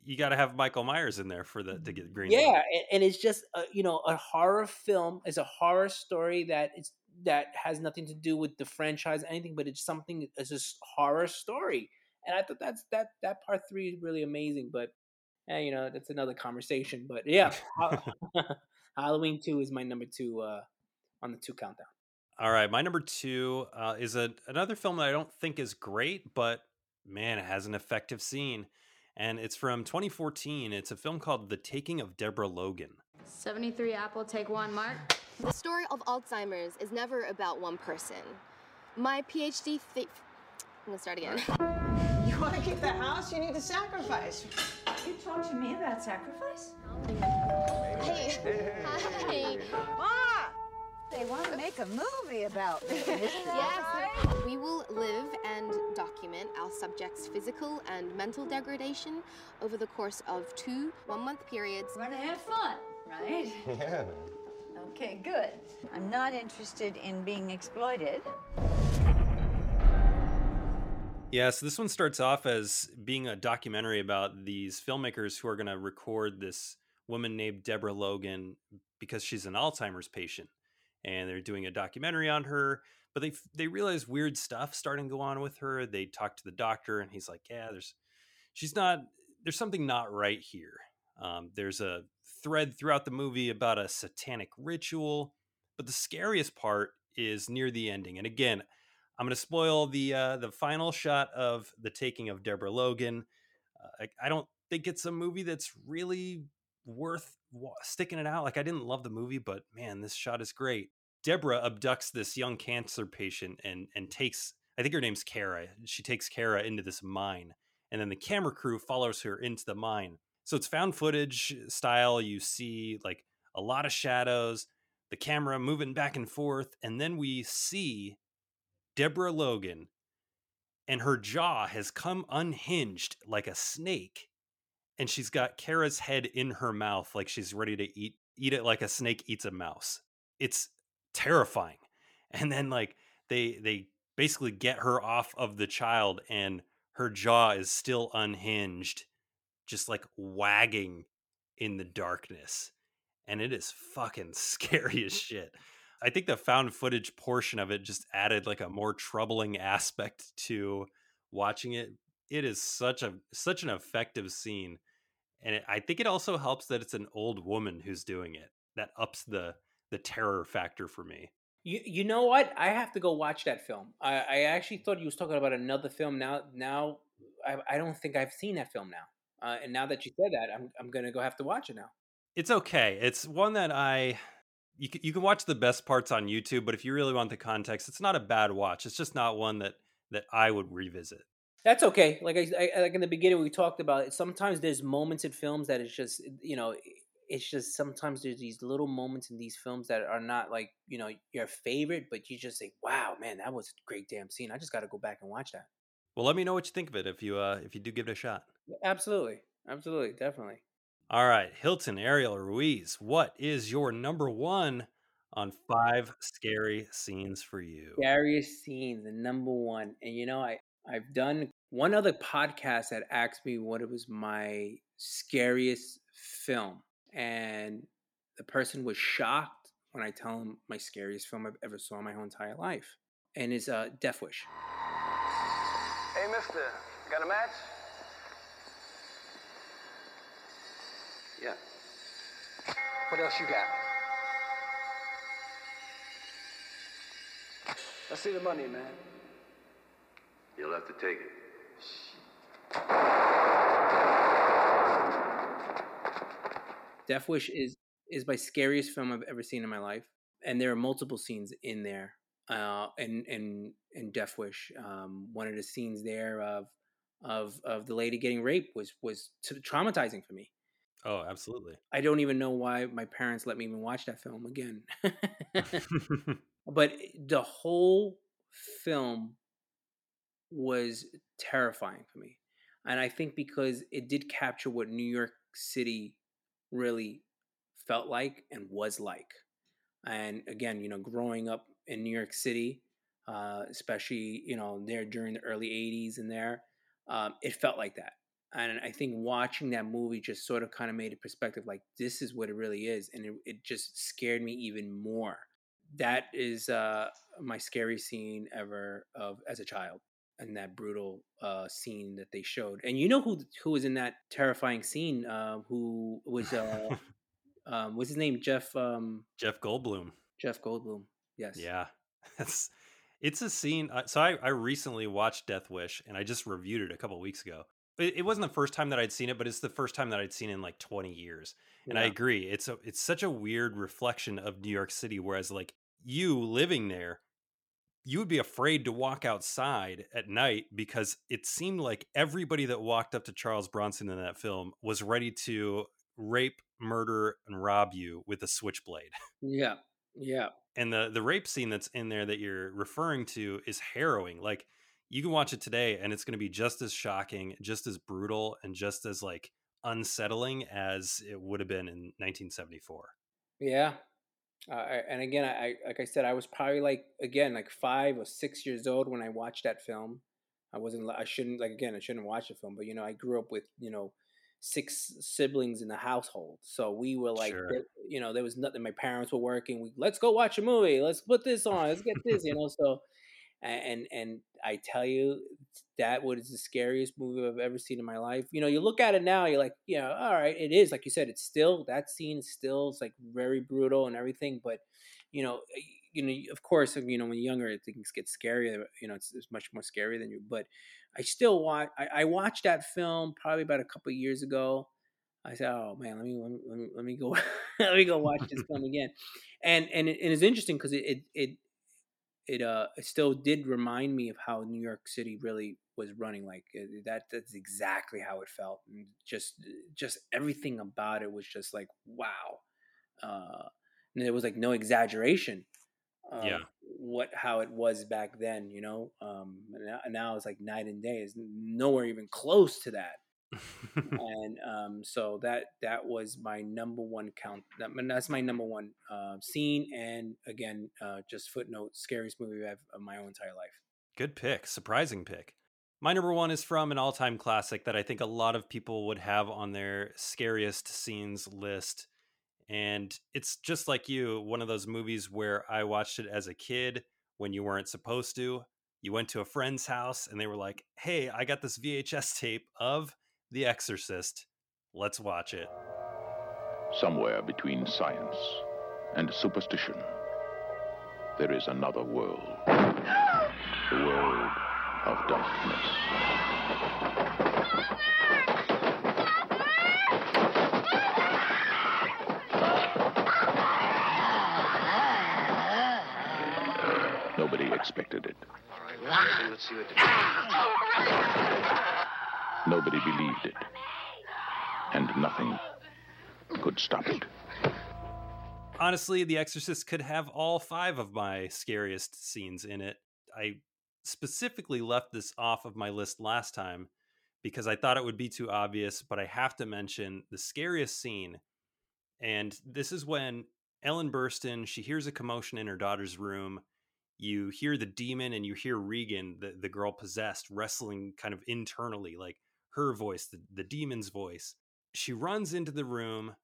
you got to have Michael Myers in there for the to get greenlit. Yeah, and it's just a, you know a horror film is a horror story that it's that has nothing to do with the franchise or anything, but it's something it's a horror story. And I thought that's that that part three is really amazing. But and eh, you know that's another conversation. But yeah. Halloween two is my number two uh, on the two countdown. All right, my number two uh, is a, another film that I don't think is great, but man, it has an effective scene, and it's from 2014. It's a film called The Taking of Deborah Logan. 73 Apple, take one, Mark. The story of Alzheimer's is never about one person. My PhD. Th- I'm gonna start again. You want to keep the house? You need to sacrifice. You talk to me about sacrifice? Hey. Hi. Ma! They want to make a movie about me. Yes. Right? We will live and document our subjects' physical and mental degradation over the course of two one-month periods. We're gonna have fun, right? Yeah. Okay, good. I'm not interested in being exploited. Yeah, so this one starts off as being a documentary about these filmmakers who are going to record this woman named Deborah Logan because she's an Alzheimer's patient, and they're doing a documentary on her. But they they realize weird stuff starting to go on with her. They talk to the doctor, and he's like, "Yeah, there's she's not there's something not right here." Um, there's a thread throughout the movie about a satanic ritual, but the scariest part is near the ending. And again, I'm going to spoil the uh, the final shot of the taking of Deborah Logan. Uh, I, I, don't think it's a movie that's really worth sticking it out. Like I didn't love the movie, but man, this shot is great. Deborah abducts this young cancer patient and and takes I think her name's Kara. She takes Kara into this mine, and then the camera crew follows her into the mine. So it's found footage style. You see like a lot of shadows, the camera moving back and forth, and then we see Deborah Logan, and her jaw has come unhinged like a snake, and she's got Kara's head in her mouth like she's ready to eat eat it like a snake eats a mouse. It's terrifying. And then like they they basically get her off of the child and her jaw is still unhinged, just like wagging in the darkness. And it is fucking scary as shit. I think the found footage portion of it just added like a more troubling aspect to watching it. It is such a such an effective scene, and it, I think it also helps that it's an old woman who's doing it. That ups the the terror factor for me. You you know what? I have to go watch that film. I, I actually thought you was talking about another film. Now now I, I don't think I've seen that film now. Uh, and now that you said that, I'm I'm gonna go have to watch it now. It's okay. It's one that I you can, you can watch the best parts on YouTube, but if you really want the context, it's not a bad watch. It's just not one that that I would revisit. That's okay. Like I, I like in the beginning we talked about it. Sometimes there's moments in films that it's just you know it's just sometimes there's these little moments in these films that are not like you know your favorite, but you just say, "Wow, man, that was a great damn scene." I just got to go back and watch that. Well, let me know what you think of it if you uh if you do give it a shot. Absolutely, absolutely, definitely. All right, Hilton Ariel Ruiz, what is your number one on five scary scenes for you? Scariest scenes, the number one, and you know I I've done one other podcast that asked me what it was my scariest film, and the person was shocked when I tell him my scariest film I've ever saw in my whole entire life, and it's uh, Death Wish. Hey, mister, got a match? Yeah. What else you got? Let's see the money, man. You'll have to take it. Death Wish is is my scariest film I've ever seen in my life, and there are multiple scenes in there. Uh, and and and Death Wish, um, one of the scenes there of of of the lady getting raped was was traumatizing for me. Oh, absolutely. I don't even know why my parents let me even watch that film again. but the whole film was terrifying for me. And I think because it did capture what New York City really felt like and was like. And again, you know, growing up in New York City, uh, especially, you know, there during the early 80s and there, um, it felt like that. And I think watching that movie just sort of kind of made a perspective like, this is what it really is. And it, it just scared me even more. That is uh, my scary scene ever of as a child and that brutal uh, scene that they showed. And you know who who was in that terrifying scene? Uh, who was uh, um, what's his name? Jeff um, Jeff Goldblum. Jeff Goldblum. Yes. Yeah. It's it's a scene. Uh, so I, I recently watched Death Wish and I just reviewed it a couple weeks ago. It, it, wasn't the first time that I'd seen it, but it's the first time that I'd seen it in like 20 years. And yeah. I agree. It's a it's such a weird reflection of New York City. Whereas like you living there, you would be afraid to walk outside at night because it seemed like everybody that walked up to Charles Bronson in that film was ready to rape, murder, and rob you with a switchblade. Yeah. Yeah. And the the rape scene that's in there that you're referring to is harrowing. Like you can watch it today and it's going to be just as shocking, just as brutal and just as like unsettling as it would have been in 1974. Yeah, uh, and again, I like I said, I was probably like again like five or six years old when I watched that film. I wasn't. I shouldn't like again. I shouldn't watch the film, but you know, I grew up with you know six siblings in the household, so we were like, Sure. you know, there was nothing. My parents were working. We let's go watch a movie. Let's put this on. Let's get this. You know, so and and I tell you, that was the scariest movie I've ever seen in my life. You know, you look at it now, you're like, you know, all right, it is like you said, it's still that scene is still it's like very brutal and everything, but you know, you know, of course, uh, you know, when you're younger, things get scarier. You know, it's, it's much more scary than you. But I still watch. I, I watched that film probably about a couple of years ago. I said, "Oh man, let me let me let me, let me go let me go watch this film again," and and, it, and it's interesting because it, it it it uh it still did remind me of how New York City really was running like that that's exactly how it felt and just just everything about it was just like wow uh and there was like no exaggeration of Yeah. what how it was back then you know um and now, now it's like night and day it's nowhere even close to that and um, so that that was my number one count. That, that's my number one uh, scene. And again, uh, just footnote: scariest movie I've of my own entire life. Good pick. Surprising pick. My number one is from an all time classic that I think a lot of people would have on their scariest scenes list. And it's just like you, one of those movies where I watched it as a kid when you weren't supposed to. You went to a friend's house and they were like, hey, I got this VHS tape of The Exorcist. Let's watch it. Somewhere between science and superstition, there is another world. The world of darkness. Nobody expected it. Let's see what Nobody believed it. And nothing could stop it. Honestly, The Exorcist could have all five of my scariest scenes in it. I specifically left this off of my list last time because I thought it would be too obvious, but I have to mention the scariest scene. And this is when Ellen Burstyn, she hears a commotion in her daughter's room. You hear the demon and you hear Regan, the, the girl possessed, wrestling kind of internally, like her voice, the, the demon's voice. She runs into the room.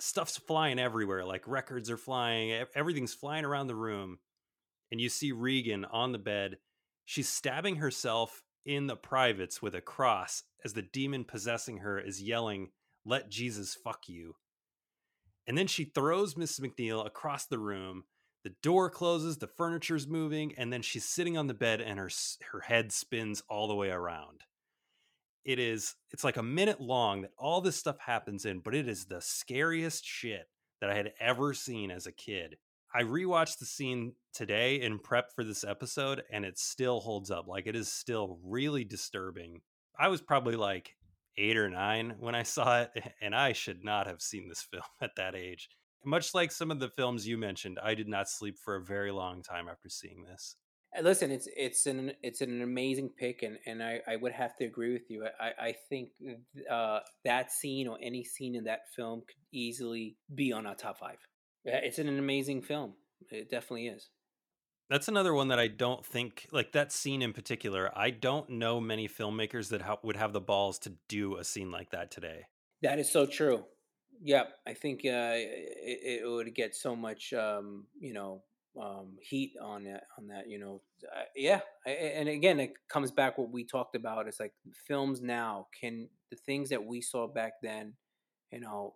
Stuff's flying everywhere, like records are flying, everything's flying around the room. And you see Regan on the bed. She's stabbing herself in the privates with a cross as the demon possessing her is yelling, Let Jesus fuck you. And then she throws Mrs. McNeil across the room. The door closes, the furniture's moving, and then she's sitting on the bed and her her head spins all the way around. It is it's like a minute long that all this stuff happens in, but it is the scariest shit that I had ever seen as a kid. I rewatched the scene today in prep for this episode and it still holds up. Like it is still really disturbing. I was probably like 8 or 9 when I saw it and I should not have seen this film at that age. Much like some of the films you mentioned, I did not sleep for a very long time after seeing this. Uh, Listen, it's it's an it's an amazing pick, and, and I, I would have to agree with you. I, I think uh, that scene or any scene in that film could easily be on our top five. Yeah, It's an amazing film. It definitely is. That's another one that I don't think like that scene in particular. I don't know many filmmakers that ha- would have the balls to do a scene like that today. That is so true. Yep, I think uh, it, it would get so much, um, you know, um, heat on that. On that, you know, uh, yeah. I- And again, it comes back what we talked about. It's like films now can the things that we saw back then, you know,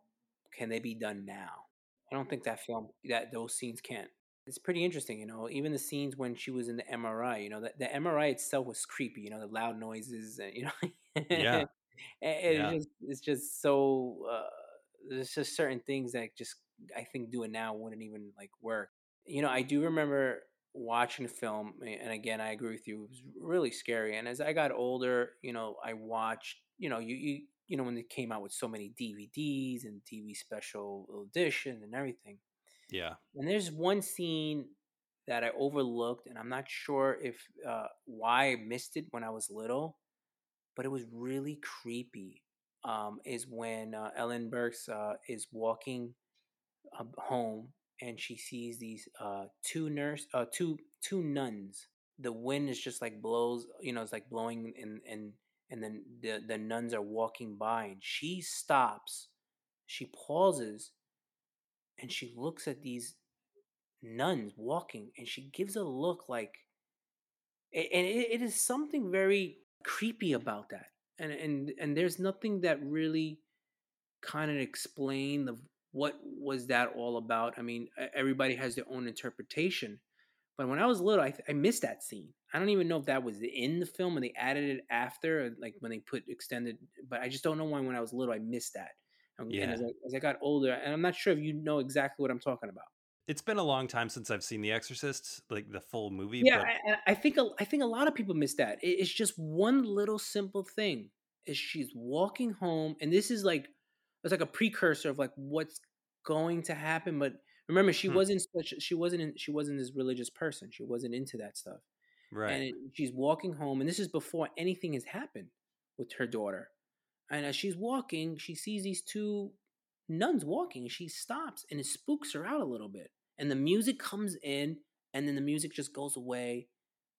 can they be done now? I don't think that film that those scenes can't. It's pretty interesting, you know. Even the scenes when she was in the MRI, you know, the, the MRI itself was creepy. You know, the loud noises, and you know, Yeah. and it's Yeah. just it's just so uh, there's just certain things that just I think doing now wouldn't even like work. You know, I do remember watching the film, and again, I agree with you. It was really scary. And as I got older, you know, I watched. You know, you you you know when they came out with so many DVDs and TV special edition and everything. Yeah. And there's one scene that I overlooked, and I'm not sure if uh, why I missed it when I was little, but it was really creepy. Um, is when uh, Ellen Burks uh, is walking uh, home and she sees these uh, two nurse, uh, two two nuns. The wind is just like blows, you know, it's like blowing, and and and then the the nuns are walking by, and she stops, she pauses, and she looks at these nuns walking and she gives a look like and it, it is something very creepy about that and and and there's nothing that really kind of explain the what was that all about i mean everybody has their own interpretation but when i was little i, th- I missed that scene i don't even know if that was in the film and they added it after or, like when they put extended but i just don't know why when i was little i missed that and, and as, Yeah. I, as i got older and i'm not sure if you know exactly what i'm talking about It's been a long time since I've seen The Exorcist, like the full movie. Yeah, but I, I I think a, I think a lot of people miss that. It's just one little simple thing. Is she's walking home, and this is like it's like a precursor of like what's going to happen. But remember, she Hmm. wasn't such she wasn't in, she wasn't this religious person. She wasn't into that stuff. right. And it, she's walking home, and this is before anything has happened with her daughter. And as she's walking, she sees these two nuns walking. She stops, and it spooks her out a little bit. And the music comes in, and then the music just goes away,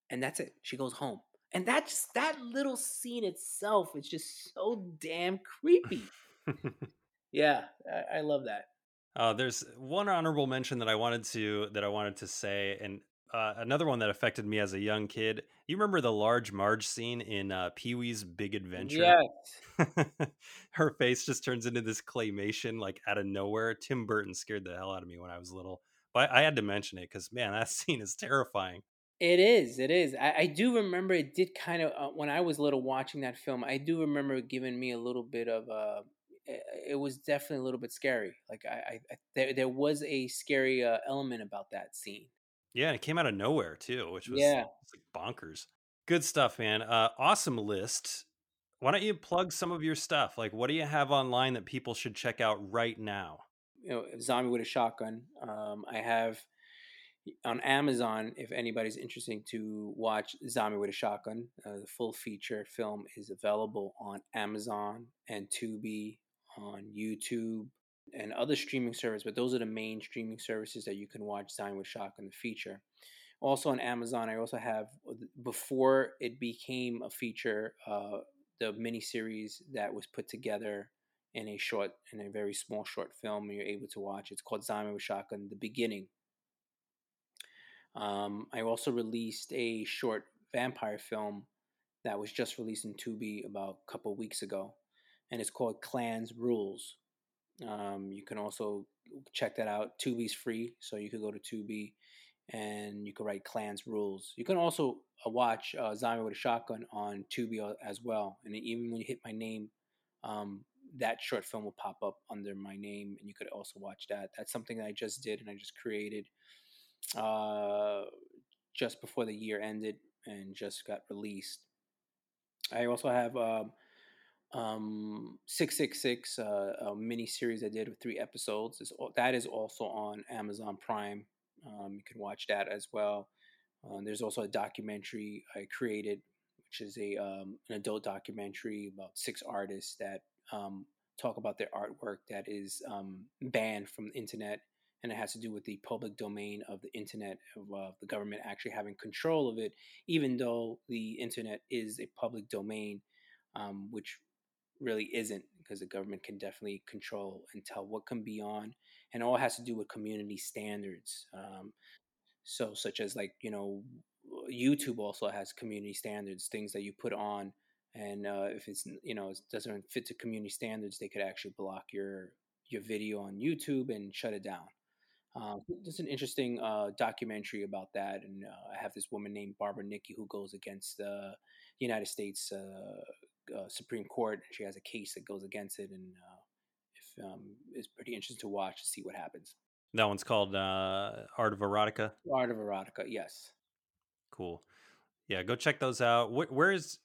and that's it. She goes home, and that's that little scene itself is just so damn creepy. yeah, I, I love that. Uh, there's one honorable mention that I wanted to that I wanted to say, and Uh, another one that affected me as a young kid. You remember the large Marge scene in uh, Pee Wee's Big Adventure? Yes. Her face just turns into this claymation like out of nowhere. Tim Burton scared the hell out of me when I was little, but I had to mention it because man, that scene is terrifying. It is. It is. I, I do remember it did kind of uh, when I was little watching that film. I do remember it giving me a little bit of uh it, was definitely a little bit scary. Like I, I, there there was a scary uh, element about that scene. Yeah, and it came out of nowhere too, which was Yeah. like bonkers. Good stuff, man. Uh, awesome list. Why don't you plug some of your stuff? Like, what do you have online that people should check out right now? You know, Zombie with a Shotgun. Um, I have on Amazon. If anybody's interested to watch Zombie with a Shotgun, uh, the full feature film is available on Amazon and Tubi, on YouTube, and other streaming services. But those are the main streaming services that you can watch Zombie with a in the feature. Also on Amazon, I also have before it became a feature, uh, the miniseries that was put together in a short, in a very small short film. And you're able to watch. It's called Zombie with Shotgun: The Beginning. Um, I also released a short vampire film that was just released in Tubi about a couple weeks ago, and it's called Clans Rules. Um, you can also check that out. Tubi's free, so you could go to Tubi and you can write Clans Rules. You can also uh, watch uh, Zombie with a Shotgun on Tubi uh, as well. And even when you hit my name, um, that short film will pop up under my name, and you could also watch that. That's something that I just did and I just created uh, just before the year ended and just got released. I also have um, um, 666, uh, a mini series I did with three episodes. Al- that is also on Amazon Prime. Um, you can watch that as well. Uh, there's also a documentary I created, which is a um, an adult documentary about six artists that um, talk about their artwork that is um, banned from the internet, and it has to do with the public domain of the internet, of uh, the government actually having control of it, even though the internet is a public domain, um, which really isn't because the government can definitely control and tell what can be on and all has to do with community standards um, so such as like you know youtube also has community standards things that you put on and uh, if it's you know it doesn't fit to community standards they could actually block your your video on youtube and shut it down. Um, there's an interesting uh, documentary about that, and uh, I have this woman named Barbara Nitke who goes against the United States uh, Supreme Court. She has a case that goes against it, and uh, if, um, it's pretty interesting to watch to see what happens. That one's called uh, Art of Erotica. Art of Erotica, yes. Cool. Yeah, go check those out. Wh- where's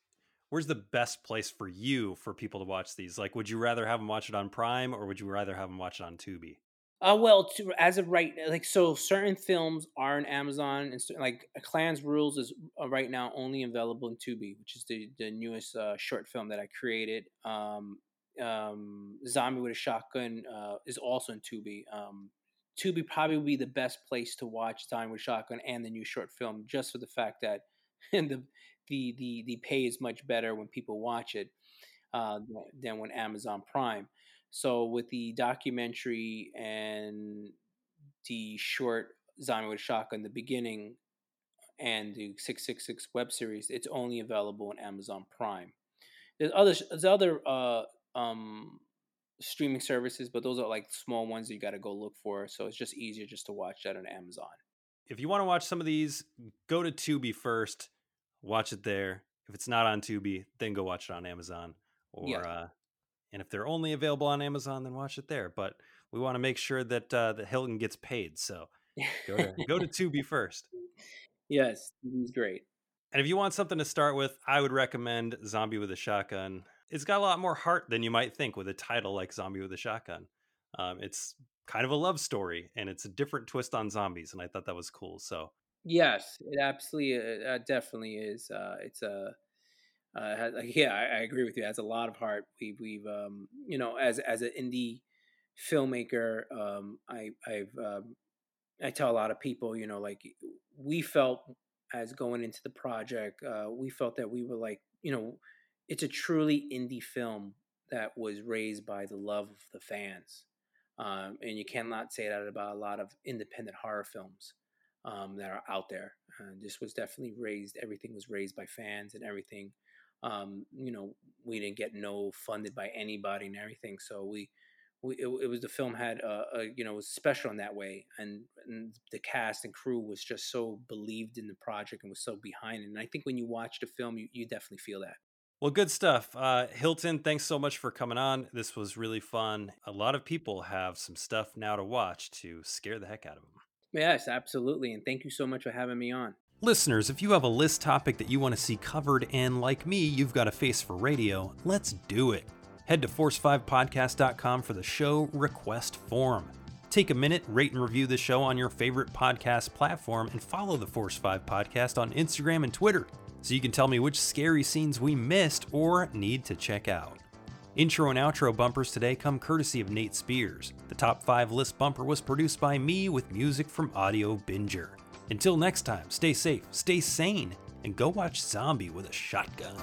where's the best place for you for people to watch these? Like, would you rather have them watch it on Prime or would you rather have them watch it on Tubi? Uh, well, to, as of right, like so, certain films are on Amazon, and like Clans Rules is uh, right now only available in Tubi, which is the the newest uh, short film that I created. Um, um, Zombie with a Shotgun uh, is also in Tubi. Um, Tubi probably would be the best place to watch Zombie with a Shotgun and the new short film, just for the fact that the the the the pay is much better when people watch it uh, than when Amazon Prime. So with the documentary and the short Zombie with a Shotgun, the beginning, and the six six six web series, it's only available on Amazon Prime. There's other there's other uh, um, streaming services, but those are like small ones that you got to go look for. So it's just easier just to watch that on Amazon. If you want to watch some of these, go to Tubi first, watch it there. If it's not on Tubi, then go watch it on Amazon. Or Yeah. uh, and if they're only available on Amazon, then watch it there. But we want to make sure that uh, that Hilton gets paid, so go to go to Tubi first. Yes, he's great. And if you want something to start with, I would recommend Zombie with a Shotgun. It's got a lot more heart than you might think with a title like Zombie with a Shotgun. Um, it's kind of a love story, and it's a different twist on zombies, and I thought that was cool. So Yes, it absolutely, uh, definitely is. Uh, it's a, uh, like, yeah, I, I agree with you. It has a lot of heart. We, we've, um, you know, as as an indie filmmaker, um, I, I've, um, I tell a lot of people, you know, like we felt as going into the project, uh, we felt that we were like, you know, it's a truly indie film that was raised by the love of the fans, um, and you cannot say that about a lot of independent horror films um, that are out there. Uh, this was definitely raised. Everything was raised by fans and everything. Um, you know, we didn't get no funded by anybody and everything. So we, we it, it was the film had a, a, you know was special in that way, and, and the cast and crew was just so believed in the project and was so behind it. And I think when you watch the film, you, you definitely feel that. Well, good stuff. Uh, Hilton, thanks so much for coming on. This was really fun. A lot of people have some stuff now to watch to scare the heck out of them. Yes, absolutely. And thank you so much for having me on. Listeners, if you have a list topic that you want to see covered and like me, you've got a face for radio, let's do it. Head to force5podcast.com for the show request form. Take a minute, rate and review the show on your favorite podcast platform, and follow the Force 5 podcast on Instagram and Twitter so you can tell me which scary scenes we missed or need to check out. Intro and outro bumpers today come courtesy of Nate Spears. The top 5 list bumper was produced by me with music from Audio Binger. Until next time, stay safe, stay sane, and go watch Zombie with a shotgun.